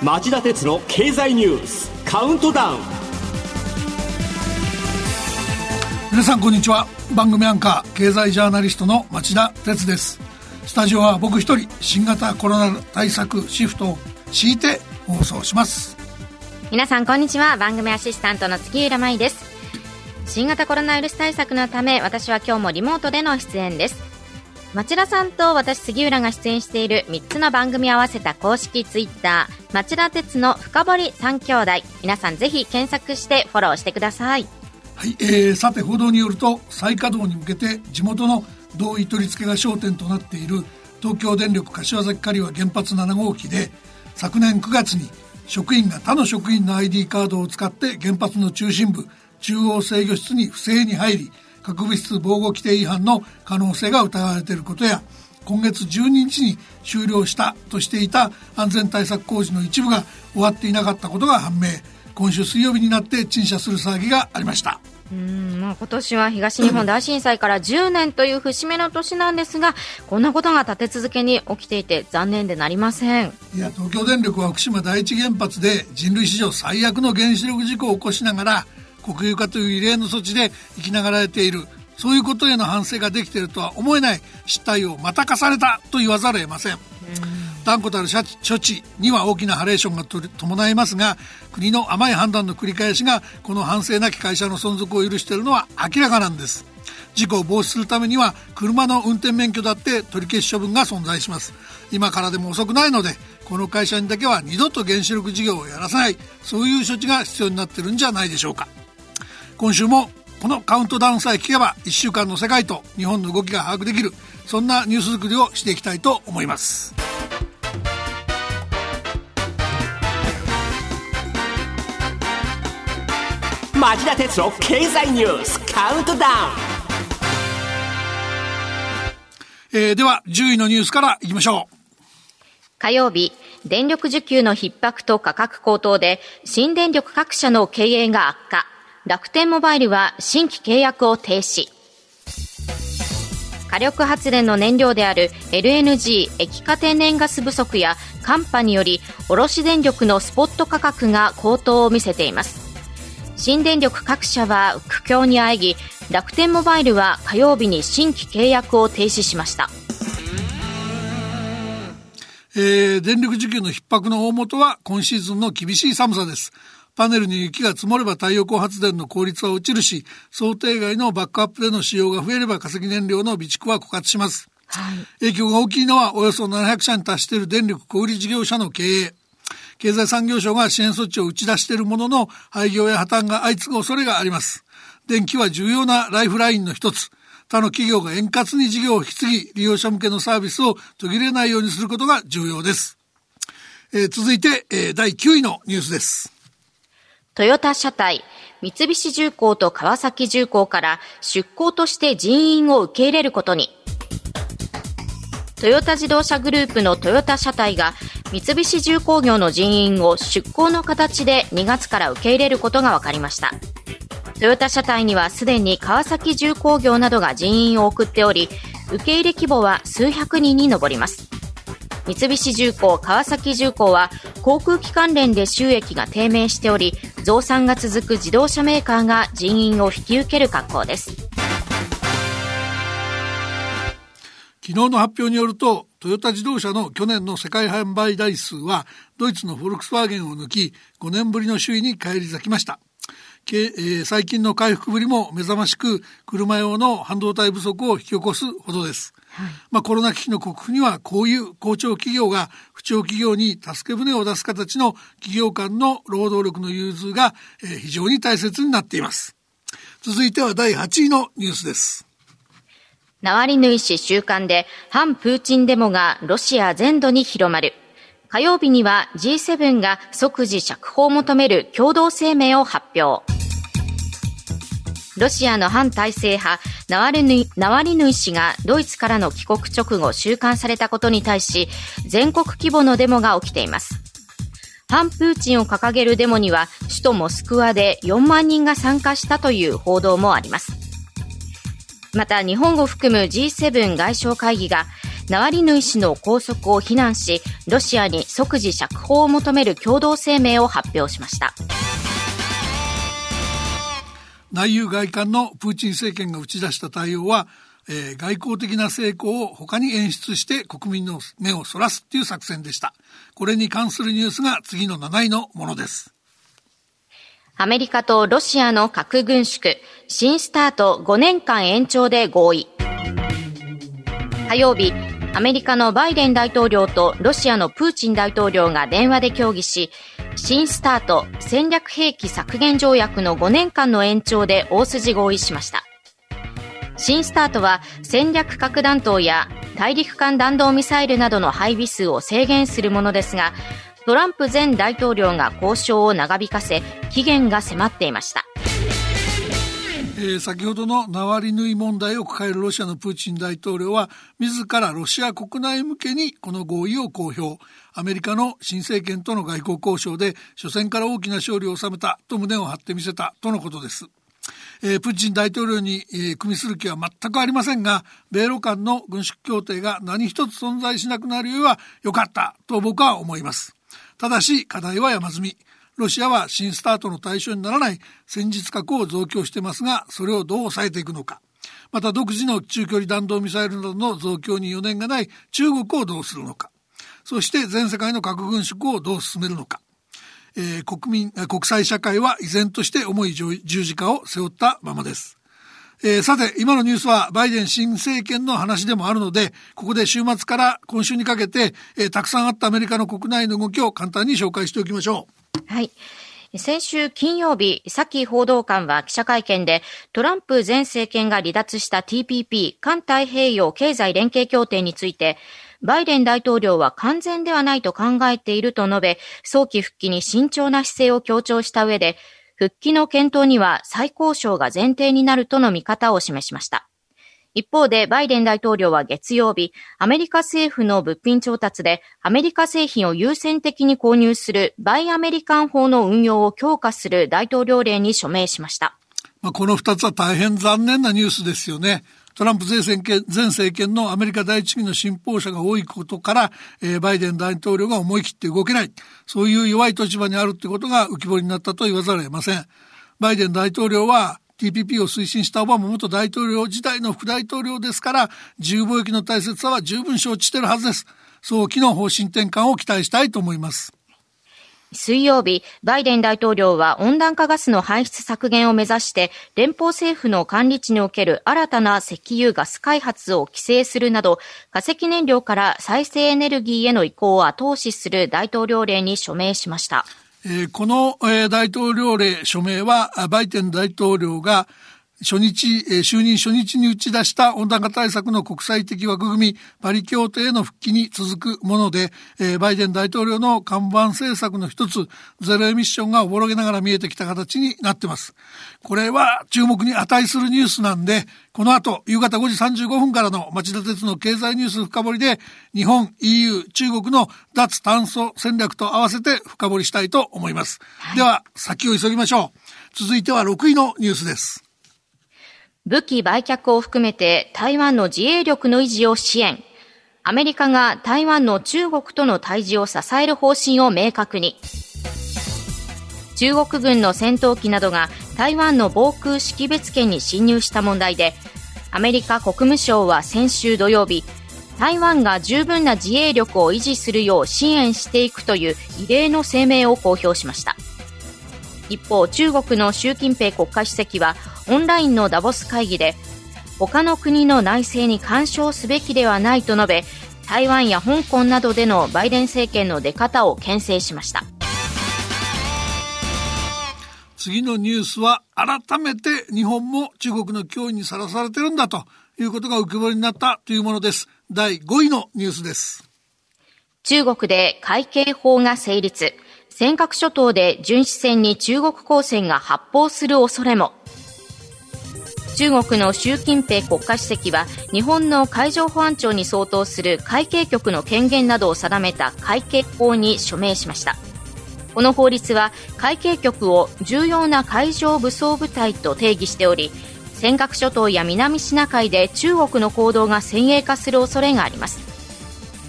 町田鉄の経済ニュースカウントダウン。皆さんこんにちは。番組アンカー経済ジャーナリストの町田鉄です。スタジオは僕一人新型コロナ対策シフトを敷いて放送します。皆さんこんにちは。番組アシスタントの杉浦舞です。新型コロナウイルス対策のため私は今日もリモートでの出演です町田さんと私杉浦が出演している3つの番組合わせた公式ツイッター町田鉄の深掘三兄弟。皆さんぜひ検索してフォローしてください。はい、えー、さて報道によると再稼働に向けて地元の同意取り付けが焦点となっている東京電力柏崎刈羽原発7号機で昨年9月に職員が他の職員の ID カードを使って原発の中心部中央制御室に不正に入り核物質防護規定違反の可能性が疑われていることや今月12日に終了したとしていた安全対策工事の一部が終わっていなかったことが判明。今週水曜日になって陳謝する騒ぎがありました。うんまあ、今年は東日本大震災から10年という節目の年なんですが、こんなことが立て続けに起きていて残念でなりません。いや東京電力は福島第一原発で人類史上最悪の原子力事故を起こしながら国有化という異例の措置で生きながられている。そういうことへの反省ができているとは思えない。失態をまた重ねたと言わざるを得ません。断固たる処置には大きなハレーションが伴いますが国の甘い判断の繰り返しがこの反省なき会社の存続を許しているのは明らかなんです。事故を防止するためには車の運転免許だって取り消し処分が存在します。今からでも遅くないのでこの会社にだけは二度と原子力事業をやらせない。そういう処置が必要になってるんじゃないでしょうか今週もこのカウントダウンさえ聞けば1週間の世界と日本の動きが把握できるそんなニュース作りをしていきたいと思います。町田鉄の経済ニュースカウントダウン、えー、では10位のニュースからいきましょう。火曜日電力需給の逼迫と価格高騰で新電力各社の経営が悪化楽天モバイルは新規契約を停止。火力発電の燃料である LNG 液化天然ガス不足や寒波により卸電力のスポット価格が高騰を見せています。新電力各社は苦境にあえぎ楽天モバイルは火曜日に新規契約を停止しました、えー、電力需給の逼迫の大元は今シーズンの厳しい寒さです。パネルに雪が積もれば太陽光発電の効率は落ちるし想定外のバックアップでの使用が増えれば化石燃料の備蓄は枯渇します、はい、影響が大きいのはおよそ700社に達している電力小売事業者の経営経済産業省が支援措置を打ち出しているものの、廃業や破綻が相次ぐ恐れがあります。電気は重要なライフラインの一つ。他の企業が円滑に事業を引き継ぎ、利用者向けのサービスを途切れないようにすることが重要です。えー、続いて、えー、第9位のニュースです。トヨタ車体、三菱重工と川崎重工から出向として人員を受け入れることに。トヨタ自動車グループのトヨタ車体が三菱重工業の人員を出向の形で2月から受け入れることが分かりましたトヨタ車体にはすでに川崎重工業などが人員を送っており受け入れ規模は数百人に上ります三菱重工川崎重工は航空機関連で収益が低迷しており増産が続く自動車メーカーが人員を引き受ける格好です昨日の発表によると、トヨタ自動車の去年の世界販売台数は、ドイツのフォルクスワーゲンを抜き、5年ぶりの首位に返り咲きました。えー、最近の回復ぶりも目覚ましく、車用の半導体不足を引き起こすほどです。はい、まあ、コロナ危機の克服には、こういう好調企業が不調企業に助け舟を出す形の企業間の労働力の融通が、えー、非常に大切になっています。続いては第8位のニュースです。ナワリヌイ氏週間で反プーチンデモがロシア全土に広まる。火曜日には G7 が即時釈放を求める共同声明を発表。ロシアの反体制派ナワリヌイナワリヌイ氏がドイツからの帰国直後収監されたことに対し全国規模のデモが起きています。反プーチンを掲げるデモには首都モスクワで4万人が参加したという報道もあります。また日本を含む G7 外相会議がナワリヌイ氏の拘束を非難し、ロシアに即時釈放を求める共同声明を発表しました。内遊外観のプーチン政権が打ち出した対応は、えー、外交的な成功を他に演出して国民の目をそらすっていう作戦でした。これに関するニュースが次の7位のものです。アメリカとロシアの核軍縮、新スタート5年間延長で合意。火曜日、アメリカのバイデン大統領とロシアのプーチン大統領が電話で協議し、新スタート戦略兵器削減条約の5年間の延長で大筋合意しました。新スタートは戦略核弾頭や大陸間弾道ミサイルなどの配備数を制限するものですが、トランプ前大統領が交渉を長引かせ、期限が迫っていました。えー、先ほどのナワリヌイ問題を抱えるロシアのプーチン大統領は自らロシア国内向けにこの合意を公表アメリカの新政権との外交交渉で初戦から大きな勝利を収めたと胸を張ってみせたとのことです。えー、プーチン大統領に、えー、組みする気は全くありませんが米ロ間の軍縮協定が何一つ存在しなくなるよりは良かったと僕は思います。ただし課題は山積み。ロシアは新スタートの対象にならない戦術核を増強してますが、それをどう抑えていくのか。また独自の中距離弾道ミサイルなどの増強に余念がない中国をどうするのか。そして全世界の核軍縮をどう進めるのか。えー、国民、国際社会は依然として重い十字架を背負ったままです。えー、さて、今のニュースはバイデン新政権の話でもあるので、ここで週末から今週にかけて、えー、たくさんあったアメリカの国内の動きを簡単に紹介しておきましょう。はい。先週金曜日、サキ報道官は記者会見で、トランプ前政権が離脱した TPP、環太平洋経済連携協定について、バイデン大統領は完全ではないと考えていると述べ、早期復帰に慎重な姿勢を強調した上で、復帰の検討には再交渉が前提になるとの見方を示しました。一方で、バイデン大統領は月曜日、アメリカ政府の物品調達で、アメリカ製品を優先的に購入するバイアメリカン法の運用を強化する大統領令に署名しました。まあ、この二つは大変残念なニュースですよね。トランプ前政権前政権のアメリカ第一義の信奉者が多いことから、えー、バイデン大統領が思い切って動けない。そういう弱い立場にあるってことが浮き彫りになったと言わざるを得ません。バイデン大統領は TPP を推進したオバマ元大統領時代の副大統領ですから、自由貿易の大切さは十分承知しているはずです。早期の方針転換を期待したいと思います。水曜日、バイデン大統領は温暖化ガスの排出削減を目指して、連邦政府の管理地における新たな石油ガス開発を規制するなど、化石燃料から再生エネルギーへの移行を後押しする大統領令に署名しました。この、大統領令署名は、バイデン大統領が初日、えー、就任初日に打ち出した温暖化対策の国際的枠組み、パリ協定への復帰に続くもので、えー、バイデン大統領の看板政策の一つ、ゼロエミッションがおぼろげながら見えてきた形になってます。これは注目に値するニュースなんで、この後、夕方5時35分からの町田鉄の経済ニュース深掘りで、日本、EU、中国の脱炭素戦略と合わせて深掘りしたいと思います。はい、では、先を急ぎましょう。続いては6位のニュースです。武器売却を含めて台湾の自衛力の維持を支援。アメリカが台湾の中国との対峙を支える方針を明確に。中国軍の戦闘機などが台湾の防空識別圏に侵入した問題で、アメリカ国務省は先週土曜日、台湾が十分な自衛力を維持するよう支援していくという異例の声明を公表しました。一方、中国の習近平国家主席はオンラインのダボス会議で他の国の内政に干渉すべきではないと述べ台湾や香港などでのバイデン政権の出方を牽制しました。次のニュースは改めて日本も中国の脅威にさらされてるんだということが浮き彫りになったというものです。第5位のニュースです。中国で会計法が成立。尖閣諸島で巡視船に中国公船が発砲する恐れも中国の習近平国家主席は日本の海上保安庁に相当する海警局の権限などを定めた海警法に署名しました。この法律は海警局を重要な海上武装部隊と定義しており尖閣諸島や南シナ海で中国の行動が先鋭化する恐れがあります。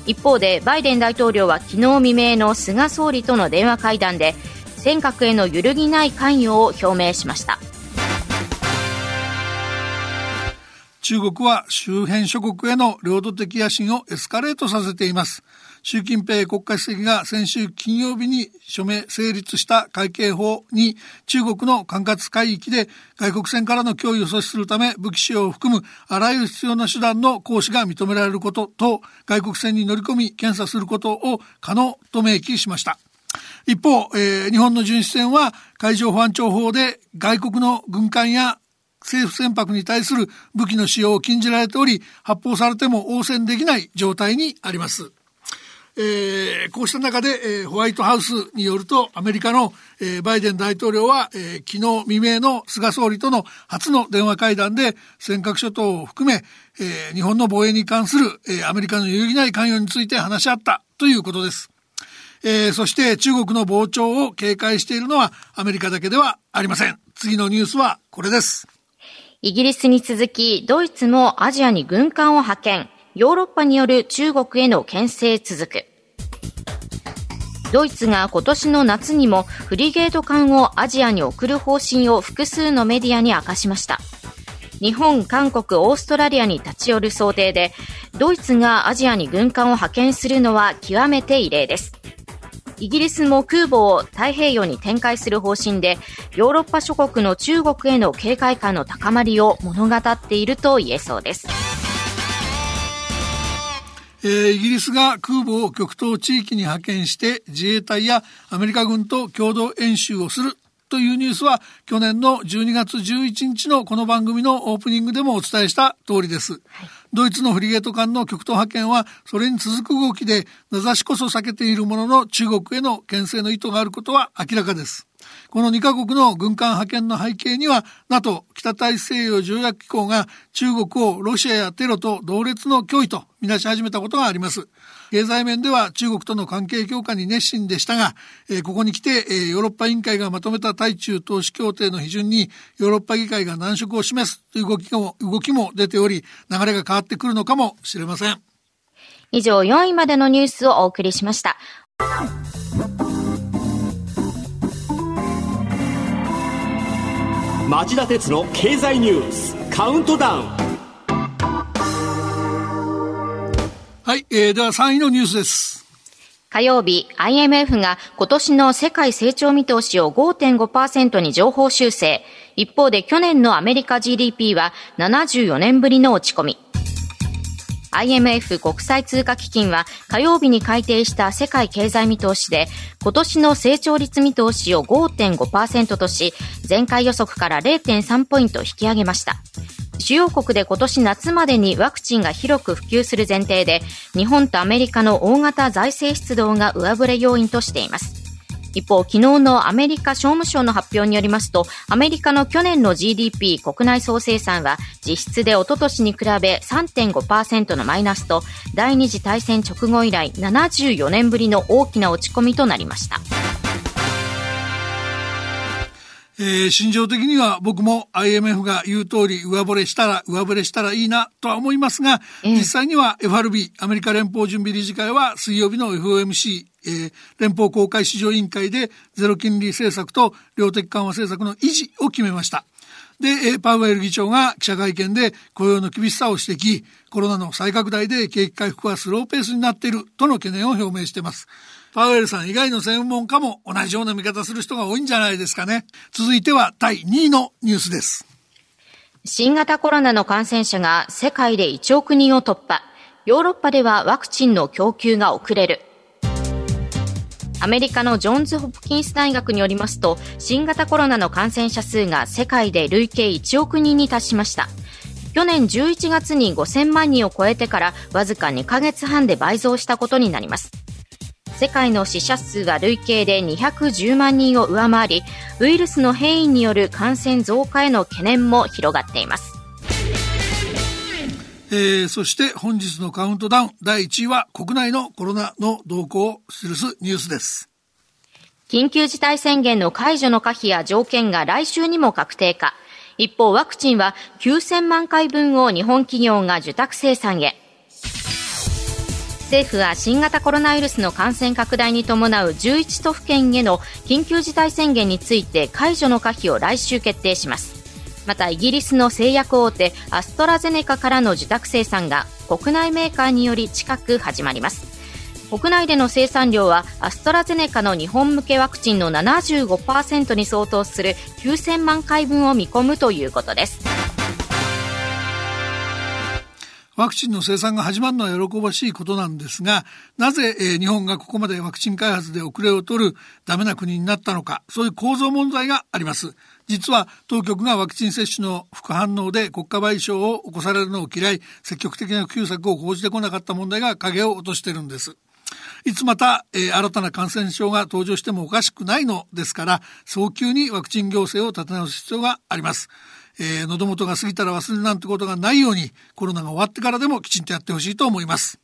一方でバイデン大統領は昨日未明の菅総理との電話会談で尖閣への揺るぎない関与を表明しました。中国は周辺諸国への領土的野心をエスカレートさせています。習近平国家主席が先週金曜日に署名成立した会計法に中国の管轄海域で外国船からの脅威を阻止するため武器使用を含むあらゆる必要な手段の行使が認められることと外国船に乗り込み検査することを可能と明記しました。一方、えー、日本の巡視船は海上保安庁法で外国の軍艦や政府船舶に対する武器の使用を禁じられており、発砲されても応戦できない状態にあります。えー、こうした中で、えー、ホワイトハウスによるとアメリカの、えー、バイデン大統領は、え昨日未明の菅総理との初の電話会談で尖閣諸島を含め、え日本の防衛に関する、えアメリカの揺るぎない関与について話し合ったということです。えそして中国の膨張を警戒しているのはアメリカだけではありません。次のニュースはこれです。イギリスに続き、ドイツもアジアに軍艦を派遣。ヨーロッパによる中国への牽制続く。ドイツが今年の夏にもフリゲート艦をアジアに送る方針を複数のメディアに明かしました。日本、韓国、オーストラリアに立ち寄る想定で、ドイツがアジアに軍艦を派遣するのは極めて異例です。イギリスも空母を太平洋に展開する方針で、ヨーロッパ諸国の中国への警戒感の高まりを物語っていると言えそうです。えー、イギリスが空母を極東地域に派遣して自衛隊やアメリカ軍と共同演習をするというニュースは去年の12月11日のこの番組のオープニングでもお伝えした通りです。はい、ドイツのフリゲート艦の極東派遣はそれに続く動きで名指しこそ避けているものの中国への牽制の意図があることは明らかです。この2カ国の軍艦派遣の背景には NATO 北大西洋条約機構が中国をロシアやテロと同列の脅威とみなし始めたことがあります。経済面では中国との関係強化に熱心でしたが、え、ここに来て、え、ヨーロッパ委員会がまとめた対中投資協定の批准にヨーロッパ議会が難色を示すという動きも動きも出ており、流れが変わってくるのかもしれません。以上4位までのニュースをお送りしました。町田鉄の経済ニュースカウントダウンはい、えー、では3位のニュースです。火曜日、IMF が今年の世界成長見通しを5.5%に上方修正。一方で去年のアメリカ GDP は74年ぶりの落ち込み。IMF 国際通貨基金は火曜日に改定した世界経済見通しで今年の成長率見通しを5.5%とし前回予測から0.3ポイント引き上げました。主要国で今年夏までにワクチンが広く普及する前提で、日本とアメリカの大型財政出動が上振れ要因としています。一方、昨日のアメリカ商務省の発表によりますと、アメリカの去年の GDP 国内総生産は実質でおととしに比べ3.5%のマイナスと、第二次大戦直後以来74年ぶりの大きな落ち込みとなりました。えー、心情的には僕も IMF が言う通り上振れしたら上振れしたらいいなとは思いますが、実際には FRB アメリカ連邦準備理事会は水曜日の FOMC えー、連邦公開市場委員会でゼロ金利政策と量的緩和政策の維持を決めました。で、パウエル議長が記者会見で雇用の厳しさを指摘、コロナの再拡大で景気回復はスローペースになっているとの懸念を表明しています。パウエルさん以外の専門家も同じような見方する人が多いんじゃないですかね。続いては第2位のニュースです。新型コロナの感染者が世界で1億人を突破。ヨーロッパではワクチンの供給が遅れる。アメリカのジョンズ・ホプキンス大学によりますと、新型コロナの感染者数が世界で累計1億人に達しました。去年11月に5000万人を超えてからわずか2ヶ月半で倍増したことになります。世界の死者数は累計で210万人を上回り、ウイルスの変異による感染増加への懸念も広がっています。えー、そして本日のカウントダウン第1位は国内のコロナの動向を記すニュースです。緊急事態宣言の解除の可否や条件が来週にも確定か。一方、ワクチンは9000万回分を日本企業が受託生産へ。政府は新型コロナウイルスの感染拡大に伴う11都府県への緊急事態宣言について解除の可否を来週決定します。またイギリスの製薬大手アストラゼネカからの受託生産が国内メーカーにより近く始まります。国内での生産量はアストラゼネカの日本向けワクチンの75%に相当する9000万回分を見込むということです。ワクチンの生産が始まるのは喜ばしいことなんですが、なぜ、えー、日本がここまでワクチン開発で遅れを取るダメな国になったのか、そういう構造問題があります。実は当局がワクチン接種の副反応で国家賠償を起こされるのを嫌い、積極的な普及策を講じてこなかった問題が影を落としてるんです。いつまた、えー、新たな感染症が登場してもおかしくないのですから、早急にワクチン行政を立て直す必要があります。えー、喉元が過ぎたら忘れるなんてことがないように、コロナが終わってからでもきちんとやってほしいと思います。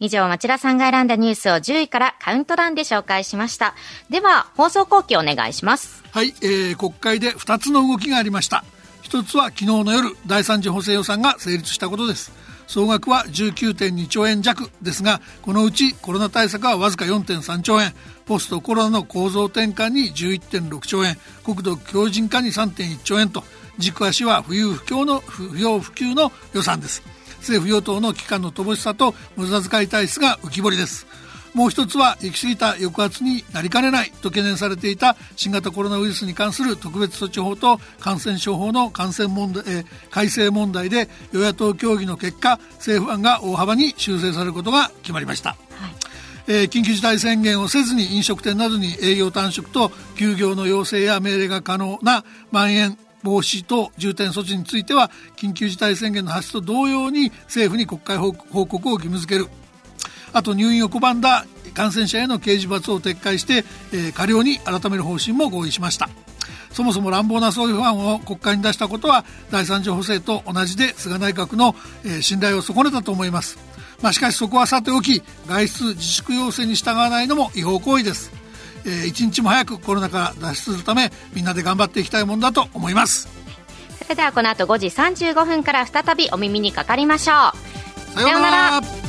以上、町田さんが選んだニュースを10位からカウントダウンで紹介しました。では、放送後期お願いします。はい、えー、国会で2つの動きがありました。一つは昨日の夜、第3次補正予算が成立したことです。総額は19.2兆円弱ですが、このうちコロナ対策はわずか4.3兆円、ポストコロナの構造転換に11.6兆円、国土強靭化に3.1兆円と、軸足は不要不況の不要不急の予算です。政府与党の機関の乏しさと無駄遣い体質が浮き彫りです。もう一つは行き過ぎた抑圧になりかねないと懸念されていた新型コロナウイルスに関する特別措置法と感染症法の感染問題、えー、改正問題で与野党協議の結果政府案が大幅に修正されることが決まりました、はい。えー、緊急事態宣言をせずに飲食店などに営業短縮と休業の要請や命令が可能なまん延防止と重点措置については緊急事態宣言の発出と同様に政府に国会報告を義務付ける。あと入院を拒んだ感染者への刑事罰を撤回して、えー、過料に改める方針も合意しました。そもそも乱暴なそういう案を国会に出したことは第三次補正と同じで菅内閣の、え、信頼を損ねたと思います。まあ、しかしそこはさておき外出自粛要請に従わないのも違法行為です。えー、一日も早くコロナから脱出するためみんなで頑張っていきたいもんだと思います。それではこの後5時35分から再びお耳にかかりましょう。さようなら